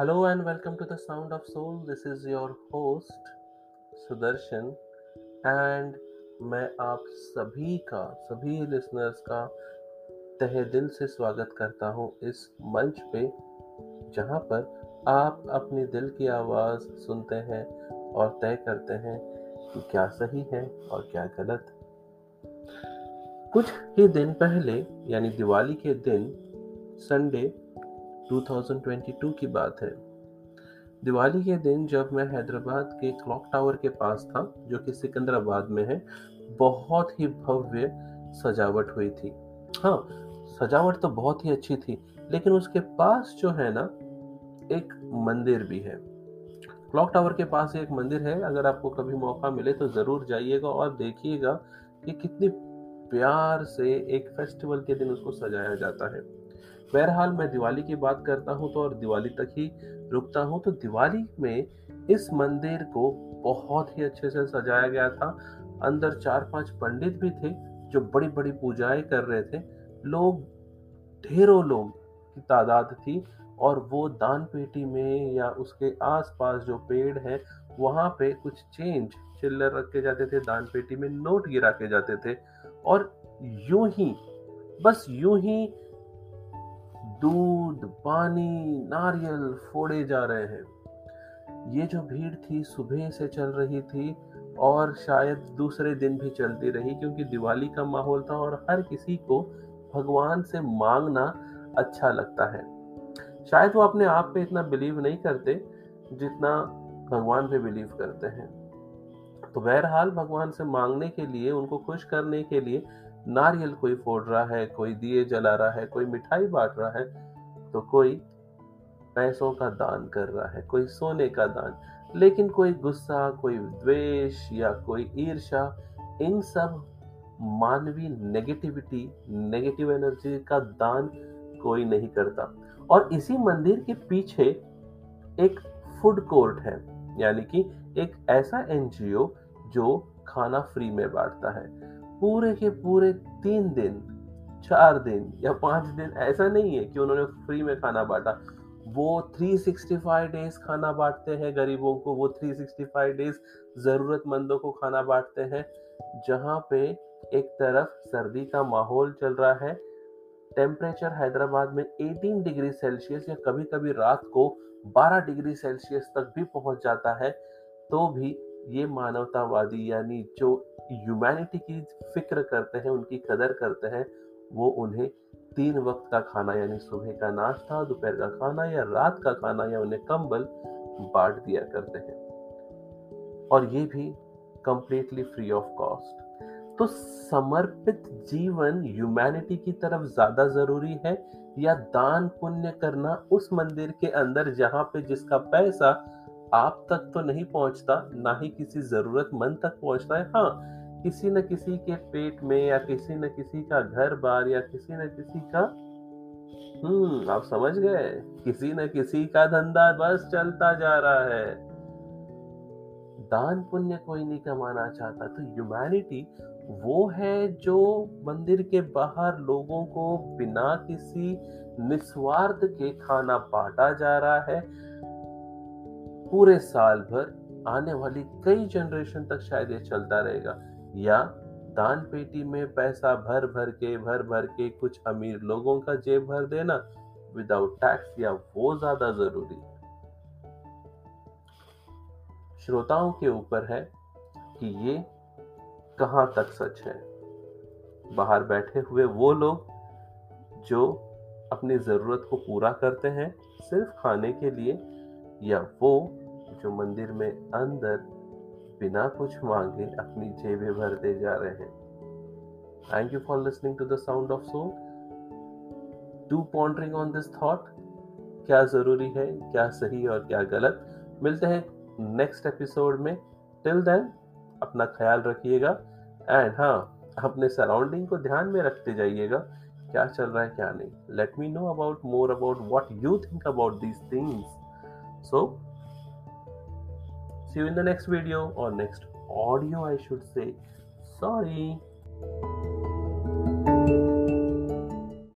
Hello and welcome to the Sound of Soul. This is your host Sudarshan and मैं आप सभी का, सभी लिसनर्स का तहे दिल से स्वागत करता हूँ इस मंच पे, जहाँ पर आप अपनी दिल की आवाज़ सुनते हैं और तय करते हैं कि क्या सही है और क्या गलत कुछ ही दिन पहले, यानी दिवाली के दिन संडे 2022 की बात है। दिवाली के दिन जब मैं हैदराबाद के क्लॉक टावर के पास था, जो कि सिकंदराबाद में है, बहुत ही भव्य सजावट हुई थी। हाँ सजावट तो बहुत ही अच्छी थी, लेकिन उसके पास जो है ना, एक मंदिर भी है। क्लॉक टावर के पास एक मंदिर है, अगर आपको कभी मौका मिले तो ज़रूर जाइएगा और देखिएगा कि कितनी प्यार से एक फेस्टिवल के दिन उसको सजाया जाता है। बहरहाल मैं दिवाली की बात करता हूँ तो और दिवाली तक ही रुकता हूँ। तो दिवाली में इस मंदिर को बहुत ही अच्छे से सजाया गया था। अंदर चार पाँच पंडित भी थे जो बड़ी बड़ी पूजाएँ कर रहे थे। लोग, ढेरों लोग की तादाद थी और वो दान पेटी में या उसके आसपास जो पेड़ है, वहाँ पे कुछ चेंज चिल्लर रखे जाते थे, दान पेटी में नोट गिरा के जाते थे। और यूँ ही, बस यूँ ही दूध, पानी, नारियल फोड़े जा रहे हैं। ये जो भीड़ थी, सुबह से चल रही थी और शायद दूसरे दिन भी चलती रही, क्योंकि दिवाली का माहौल था और हर किसी को भगवान से मांगना अच्छा लगता है। शायद वो अपने आप पे इतना बिलीव नहीं करते जितना भगवान पे बिलीव करते हैं। तो बहरहाल भगवान से मांगने के लिए, उनको खुश करने के लिए नारियल कोई फोड़ रहा है, कोई दिए जला रहा है, कोई मिठाई बांट रहा है तो कोई पैसों का दान कर रहा है, कोई सोने का दान। लेकिन कोई गुस्सा, कोई द्वेष या कोई ईर्षा इन सब मानवीय नेगेटिविटी नेगेटिव एनर्जी का दान कोई नहीं करता। और इसी मंदिर के पीछे एक फ़ूड कोर्ट है, यानी कि एक ऐसा एनजीओ जो खाना फ्री में बांटता है। पूरे के पूरे तीन दिन, चार दिन या पाँच दिन ऐसा नहीं है कि उन्होंने फ्री में खाना बांटा। वो 365 डेज़ खाना बांटते हैं गरीबों को, वो 365 डेज़ ज़रूरतमंदों को खाना बांटते हैं, जहाँ पे एक तरफ़ सर्दी का माहौल चल रहा है टेम्परेचर हैदराबाद में 18 डिग्री सेल्सियस या कभी कभी रात को 12 डिग्री सेल्सियस तक भी पहुँच जाता है तो भी ये मानवतावादी यानी जो ह्यूमैनिटी की फ़िक्र करते हैं, उनकी कदर करते हैं, वो उन्हें तीन वक्त का खाना, यानी सुबह का नाश्ता, दोपहर का खाना या रात का खाना या उन्हें कंबल बांट दिया करते हैं। और ये भी कंप्लीटली फ्री ऑफ़ कॉस्ट तो समर्पित जीवन ह्यूमैनिटी की तरफ़ ज़्यादा ज़रूरी है या दान पुण्य करना उस मंदिर के अंदर जहाँ पे जिसका पैसा आप तक तो नहीं पहुँचता, ना ही किसी जरूरतमंद तक पहुँचता है? हाँ किसी न किसी के पेट में या किसी न किसी का घर बार या किसी न किसी का हम्म आप समझ गए। किसी न किसी का धंधा बस चलता जा रहा है। दान पुण्य कोई नहीं कमाना चाहता। तो ह्यूमैनिटी वो है जो मंदिर के बाहर लोगों को बिना किसी निस्वार्थ के खाना बांटा जा रहा है। पूरे साल भर आने वाली कई जनरेशन तक शायद ये चलता रहेगा। या दान पेटी में पैसा भर भर के, भर भर के कुछ अमीर लोगों का जेब भर देना विदाउट टैक्स या वो ज़्यादा ज़रूरी है। श्रोताओं के ऊपर है कि ये कहाँ तक सच है? बाहर बैठे हुए वो लोग जो अपनी ज़रूरत को पूरा करते हैं सिर्फ़ खाने के लिए या वो जो मंदिर में अंदर बिना कुछ मांगे अपनी जेबें भरते जा रहे हैं। Thank you for listening to the sound of soul do pondering on this thought क्या ज़रूरी है, क्या सही और क्या गलत? मिलते हैं नेक्स्ट एपिसोड में। टिल देन अपना ख्याल रखिएगा। एंड हाँ अपने सराउंडिंग को ध्यान में रखते जाइएगा। क्या चल रहा है, क्या नहीं? Let me know about more about what you think about these things so See you in the next video or next audio, I should say. Sorry.